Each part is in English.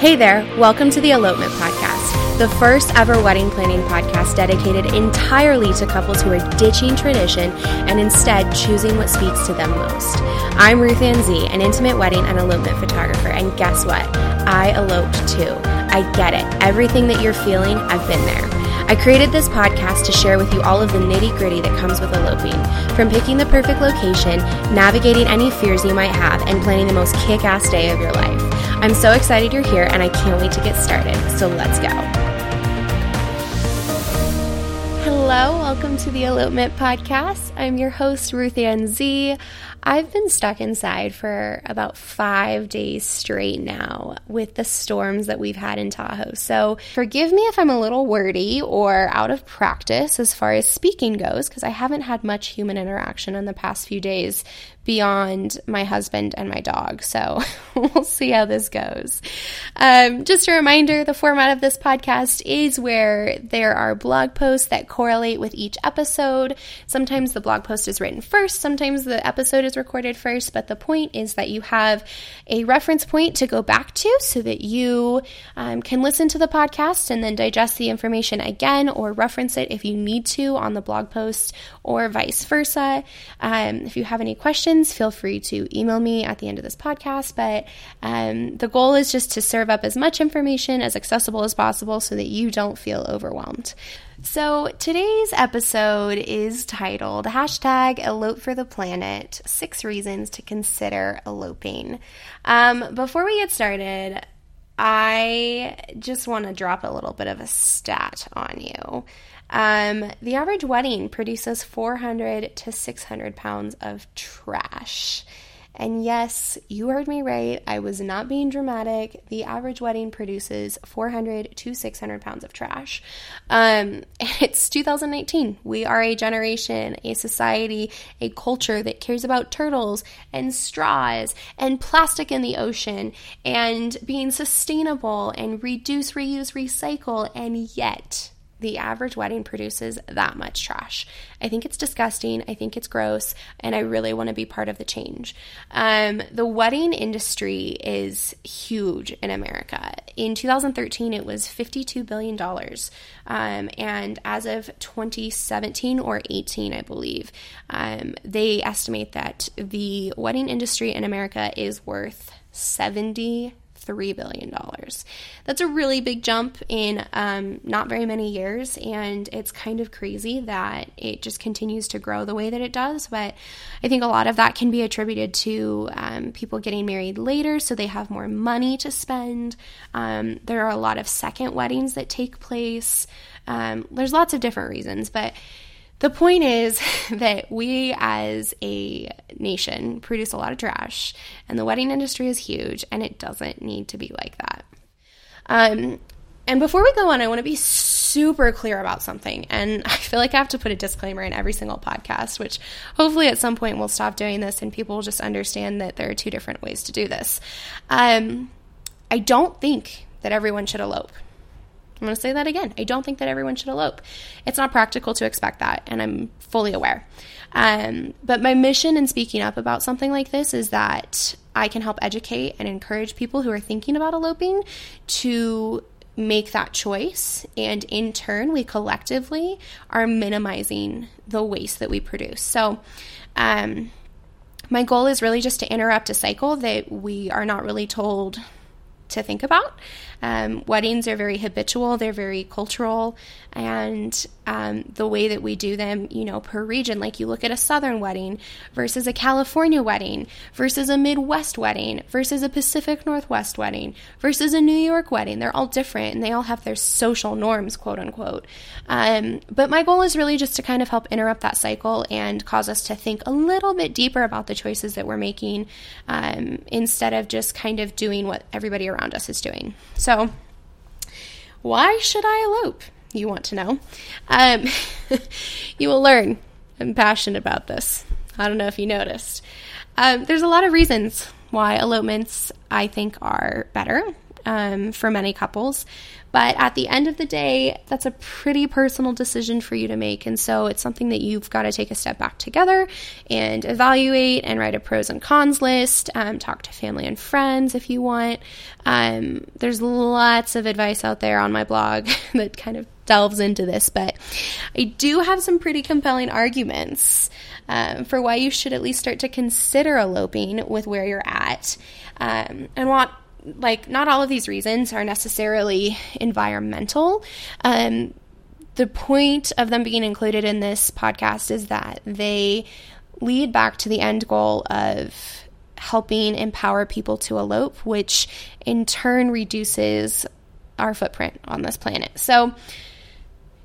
Hey there, welcome to the Elopement Podcast, the first ever wedding planning podcast dedicated entirely to couples who are ditching tradition and instead choosing what speaks to them most. I'm Ruth Ann Z, an intimate wedding and elopement photographer, and guess what? I eloped too. I get it. Everything that you're feeling, I've been there. I created this podcast to share with you all of the nitty gritty that comes with eloping, from picking the perfect location, navigating any fears you might have, and planning the most kick ass day of your life. I'm so excited you're here and I can't wait to get started, so let's go. Hello, welcome to the Elopement Podcast. I'm your host, Ruth Ann Z. I've been stuck inside for about five days straight now with the storms that we've had in Tahoe. So forgive me if I'm a little wordy or out of practice as far as speaking goes, because I haven't had much human interaction in the past few days beyond my husband and my dog. So we'll see how this goes. Um, just a reminder the format of this podcast is where there are blog posts that correlate with each episode. Sometimes the blog post is written first, sometimes the episode is recorded first, but the point is that you have a reference point to go back to so that you um, can listen to the podcast and then digest the information again or reference it if you need to on the blog post or vice versa. Um, if you have any questions, questions, feel free to email me at the end of this podcast. But um, the goal is just to serve up as much information as accessible as possible so that you don't feel overwhelmed. So today's episode is titled hashtag elope for the planet six reasons to consider eloping. Um, before we get started, I just want to drop a little bit of a stat on you. Um, the average wedding produces 400 to 600 pounds of trash. And yes, you heard me right. I was not being dramatic. The average wedding produces 400 to 600 pounds of trash. Um, it's 2019. We are a generation, a society, a culture that cares about turtles and straws and plastic in the ocean and being sustainable and reduce, reuse, recycle. And yet, the average wedding produces that much trash. I think it's disgusting. I think it's gross, and I really want to be part of the change. Um, the wedding industry is huge in America. In 2013, it was $52 billion. Um, and as of 2017 or 18, I believe, um, they estimate that the wedding industry in America is worth 70 $3 billion. That's a really big jump in um, not very many years, and it's kind of crazy that it just continues to grow the way that it does. But I think a lot of that can be attributed to um, people getting married later, so they have more money to spend. Um, there are a lot of second weddings that take place. Um, there's lots of different reasons, but the point is that we as a nation produce a lot of trash, and the wedding industry is huge, and it doesn't need to be like that. Um, and before we go on, I want to be super clear about something. And I feel like I have to put a disclaimer in every single podcast, which hopefully at some point we'll stop doing this and people will just understand that there are two different ways to do this. Um, I don't think that everyone should elope. I'm going to say that again. I don't think that everyone should elope. It's not practical to expect that, and I'm fully aware. Um, but my mission in speaking up about something like this is that I can help educate and encourage people who are thinking about eloping to make that choice. And in turn, we collectively are minimizing the waste that we produce. So, um, my goal is really just to interrupt a cycle that we are not really told to think about. Um, weddings are very habitual, they're very cultural, and um, the way that we do them, you know, per region, like you look at a southern wedding versus a California wedding versus a Midwest wedding versus a Pacific Northwest wedding versus a New York wedding. They're all different and they all have their social norms, quote unquote. Um, but my goal is really just to kind of help interrupt that cycle and cause us to think a little bit deeper about the choices that we're making um, instead of just kind of doing what everybody around us is doing. So so, why should I elope? You want to know. Um, you will learn. I'm passionate about this. I don't know if you noticed. Um, there's a lot of reasons why elopements I think are better. Um, for many couples. But at the end of the day, that's a pretty personal decision for you to make. And so it's something that you've got to take a step back together and evaluate and write a pros and cons list. Um, talk to family and friends if you want. Um, there's lots of advice out there on my blog that kind of delves into this, but I do have some pretty compelling arguments um, for why you should at least start to consider eloping with where you're at. Um, and what like not all of these reasons are necessarily environmental. Um, the point of them being included in this podcast is that they lead back to the end goal of helping empower people to elope, which in turn reduces our footprint on this planet. So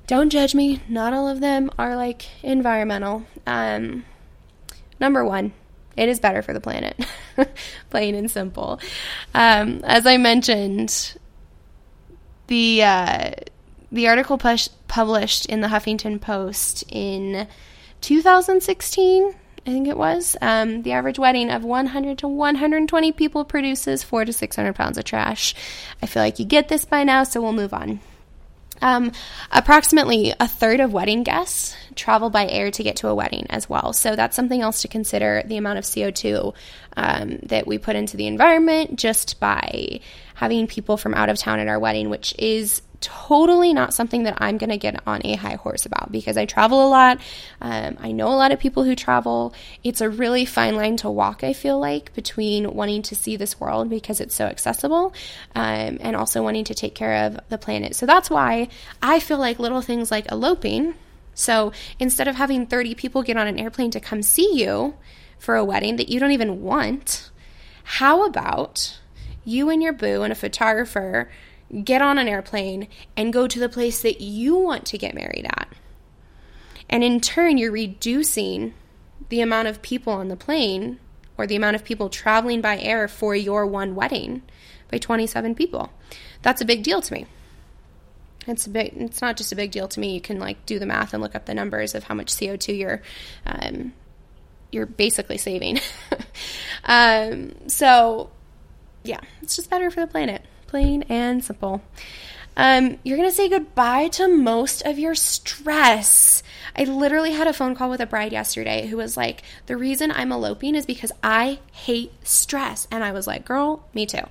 don't judge me. Not all of them are like environmental. Um, number one, it is better for the planet, plain and simple. Um, as I mentioned, the uh, the article push- published in the Huffington Post in 2016, I think it was, um, the average wedding of 100 to 120 people produces four to 600 pounds of trash. I feel like you get this by now, so we'll move on. Um, approximately a third of wedding guests travel by air to get to a wedding as well. So that's something else to consider the amount of CO2 um, that we put into the environment just by having people from out of town at our wedding, which is totally not something that I'm going to get on a high horse about because I travel a lot. Um, I know a lot of people who travel. It's a really fine line to walk, I feel like, between wanting to see this world because it's so accessible um, and also wanting to take care of the planet. So that's why I feel like little things like eloping. So instead of having 30 people get on an airplane to come see you for a wedding that you don't even want, how about you and your boo and a photographer get on an airplane and go to the place that you want to get married at. And in turn, you're reducing the amount of people on the plane or the amount of people traveling by air for your one wedding by 27 people. That's a big deal to me. It's a big. It's not just a big deal to me. You can like do the math and look up the numbers of how much CO two you're, um, you're basically saving. um, so, yeah, it's just better for the planet plain and simple. Um, you're going to say goodbye to most of your stress. I literally had a phone call with a bride yesterday who was like, The reason I'm eloping is because I hate stress. And I was like, Girl, me too.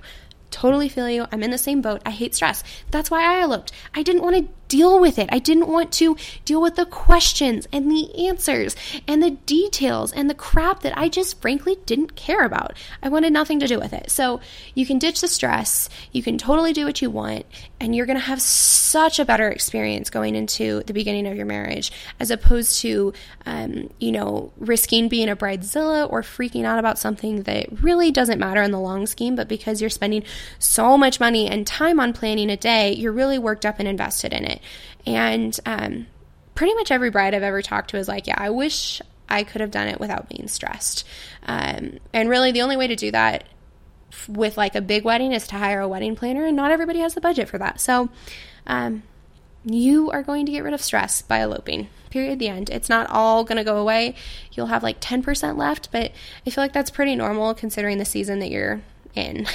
Totally feel you. I'm in the same boat. I hate stress. That's why I eloped. I didn't want to deal with it. I didn't want to deal with the questions and the answers and the details and the crap that I just frankly didn't care about. I wanted nothing to do with it. So you can ditch the stress, you can totally do what you want, and you're going to have such a better experience going into the beginning of your marriage as opposed to, um, you know, risking being a bridezilla or freaking out about something that really doesn't matter in the long scheme, but because you're spending so much money and time on planning a day, you're really worked up and invested in it. And um, pretty much every bride I've ever talked to is like, yeah, I wish I could have done it without being stressed. Um, and really, the only way to do that with like a big wedding is to hire a wedding planner, and not everybody has the budget for that. So, um, you are going to get rid of stress by eloping. Period. The end. It's not all going to go away. You'll have like 10% left, but I feel like that's pretty normal considering the season that you're in.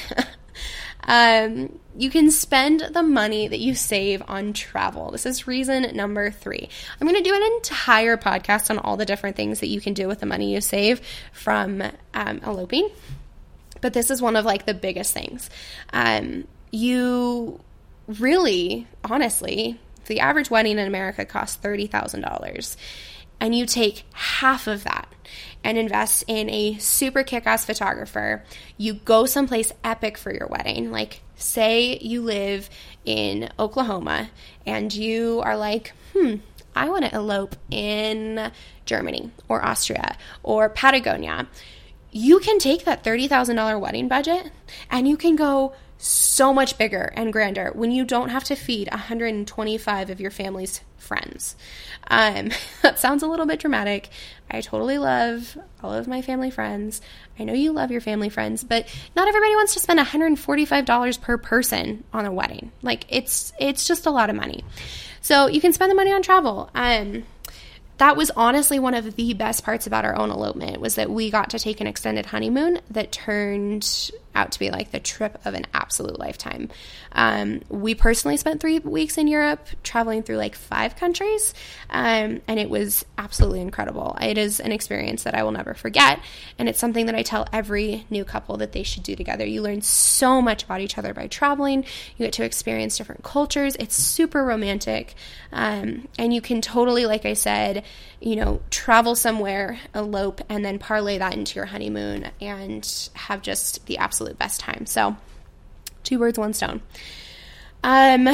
Um, you can spend the money that you save on travel. This is reason number three. I'm going to do an entire podcast on all the different things that you can do with the money you save from um, eloping. But this is one of like the biggest things. Um, you really, honestly, the average wedding in America costs $30,000 and you take half of that and invest in a super kick ass photographer, you go someplace epic for your wedding. Like, say you live in Oklahoma and you are like, hmm, I want to elope in Germany or Austria or Patagonia. You can take that $30,000 wedding budget and you can go so much bigger and grander when you don't have to feed 125 of your family's friends. Um, that sounds a little bit dramatic. I totally love all of my family friends. I know you love your family friends, but not everybody wants to spend $145 per person on a wedding. Like it's it's just a lot of money. So you can spend the money on travel. Um, that was honestly one of the best parts about our own elopement was that we got to take an extended honeymoon that turned out to be like the trip of an absolute lifetime. Um, we personally spent three weeks in Europe, traveling through like five countries, um, and it was absolutely incredible. It is an experience that I will never forget, and it's something that I tell every new couple that they should do together. You learn so much about each other by traveling. You get to experience different cultures. It's super romantic, um, and you can totally, like I said, you know, travel somewhere, elope, and then parlay that into your honeymoon and have just the absolute best time. So, two birds, one stone. Um,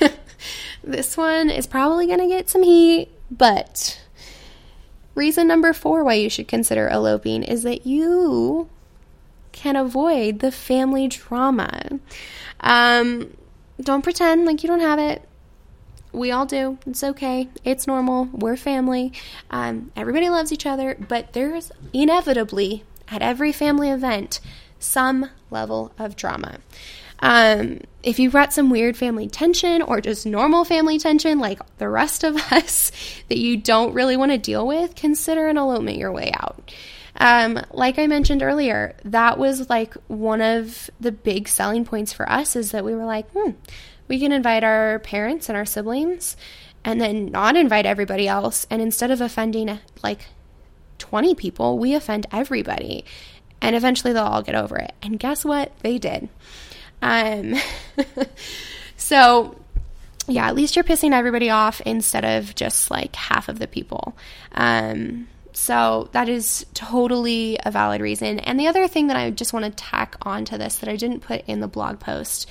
this one is probably going to get some heat, but reason number four why you should consider eloping is that you can avoid the family drama. Um, don't pretend like you don't have it we all do. It's okay. It's normal. We're family. Um, everybody loves each other, but there's inevitably at every family event some level of drama. Um, if you've got some weird family tension or just normal family tension, like the rest of us, that you don't really want to deal with, consider an elopement your way out. Um, like I mentioned earlier, that was like one of the big selling points for us is that we were like, hmm, we can invite our parents and our siblings and then not invite everybody else. And instead of offending like 20 people, we offend everybody. And eventually they'll all get over it. And guess what? They did. Um, so, yeah, at least you're pissing everybody off instead of just like half of the people. Um, so that is totally a valid reason. And the other thing that I just want to tack onto this that I didn't put in the blog post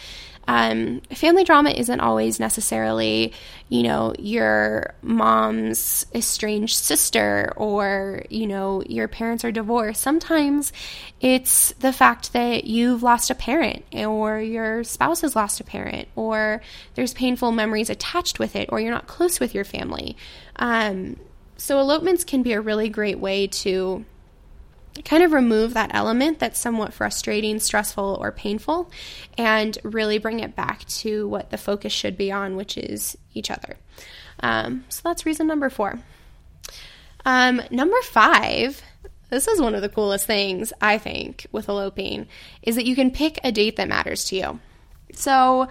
um, family drama isn't always necessarily, you know, your mom's estranged sister or, you know, your parents are divorced. Sometimes it's the fact that you've lost a parent or your spouse has lost a parent or there's painful memories attached with it or you're not close with your family. Um, so elopements can be a really great way to kind of remove that element that's somewhat frustrating, stressful, or painful, and really bring it back to what the focus should be on, which is each other. Um, so that's reason number four. Um, number five, this is one of the coolest things I think with eloping, is that you can pick a date that matters to you. So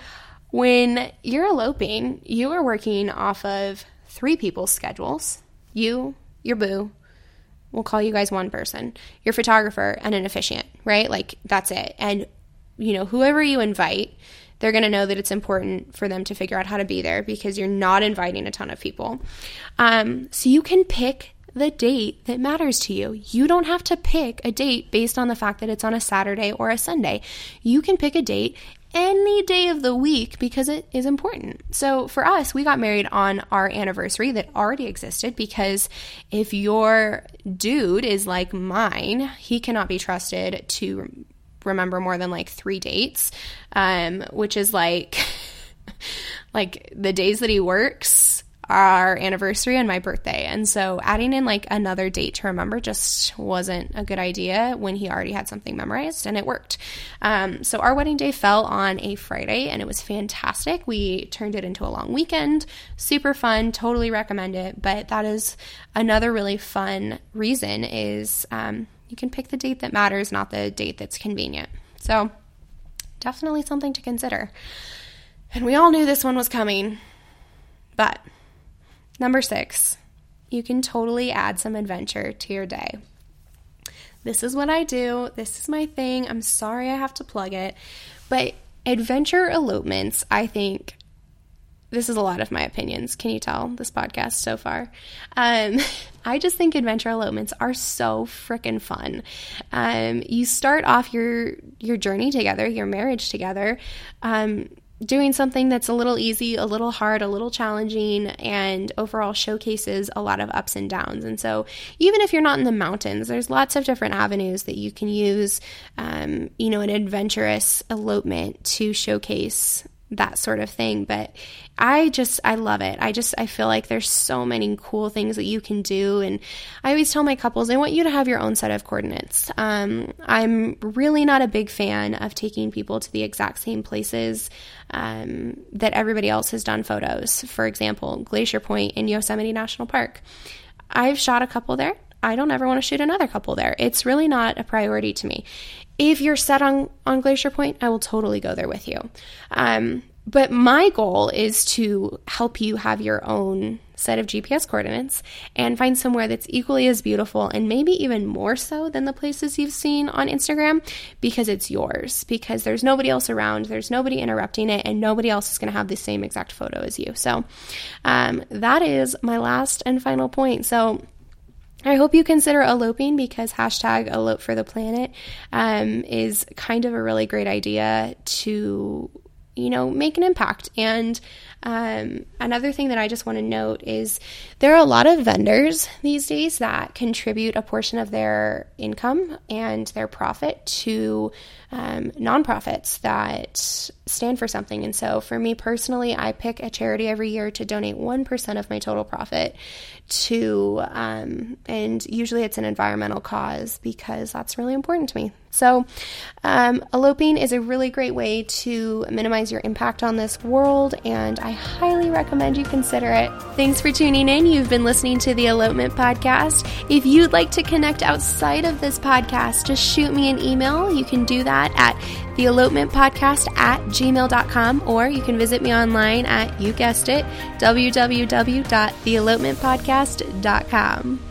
when you're eloping, you are working off of three people's schedules you, your boo, we'll call you guys one person, your photographer, and an officiant, right? Like that's it. And, you know, whoever you invite, they're going to know that it's important for them to figure out how to be there because you're not inviting a ton of people. Um, so you can pick the date that matters to you. You don't have to pick a date based on the fact that it's on a Saturday or a Sunday. You can pick a date any day of the week because it is important. So for us, we got married on our anniversary that already existed because if your dude is like mine, he cannot be trusted to remember more than like three dates, um, which is like like the days that he works our anniversary and my birthday. And so adding in like another date to remember just wasn't a good idea when he already had something memorized and it worked. Um, so our wedding day fell on a Friday and it was fantastic. We turned it into a long weekend, super fun, totally recommend it. But that is another really fun reason is um, you can pick the date that matters, not the date that's convenient. So definitely something to consider. And we all knew this one was coming, but Number six, you can totally add some adventure to your day. This is what I do. This is my thing. I'm sorry I have to plug it. But adventure elopements, I think, this is a lot of my opinions. Can you tell this podcast so far? Um, I just think adventure elopements are so freaking fun. Um, you start off your your journey together, your marriage together. Um, doing something that's a little easy, a little hard, a little challenging, and overall showcases a lot of ups and downs. And so, even if you're not in the mountains, there's lots of different avenues that you can use, um, you know, an adventurous elopement to showcase that sort of thing. But I just, I love it. I just, I feel like there's so many cool things that you can do. And I always tell my couples, I want you to have your own set of coordinates. Um, I'm really not a big fan of taking people to the exact same places um, that everybody else has done photos. For example, Glacier Point in Yosemite National Park. I've shot a couple there. I don't ever want to shoot another couple there. It's really not a priority to me if you're set on, on Glacier Point, I will totally go there with you. Um, but my goal is to help you have your own set of GPS coordinates and find somewhere that's equally as beautiful and maybe even more so than the places you've seen on Instagram because it's yours, because there's nobody else around, there's nobody interrupting it, and nobody else is going to have the same exact photo as you. So um, that is my last and final point. So I hope you consider eloping because hashtag elope for the planet um, is kind of a really great idea to you know, make an impact. And um, another thing that I just want to note is there are a lot of vendors these days that contribute a portion of their income and their profit to um, nonprofits that stand for something. And so for me personally, I pick a charity every year to donate 1% of my total profit to, um, and usually it's an environmental cause because that's really important to me. So, um, eloping is a really great way to minimize your impact on this world, and I highly recommend you consider it. Thanks for tuning in. You've been listening to the Elopement Podcast. If you'd like to connect outside of this podcast, just shoot me an email. You can do that at the elopement podcast at gmail.com or you can visit me online at you guessed it www.theelopementpodcast.com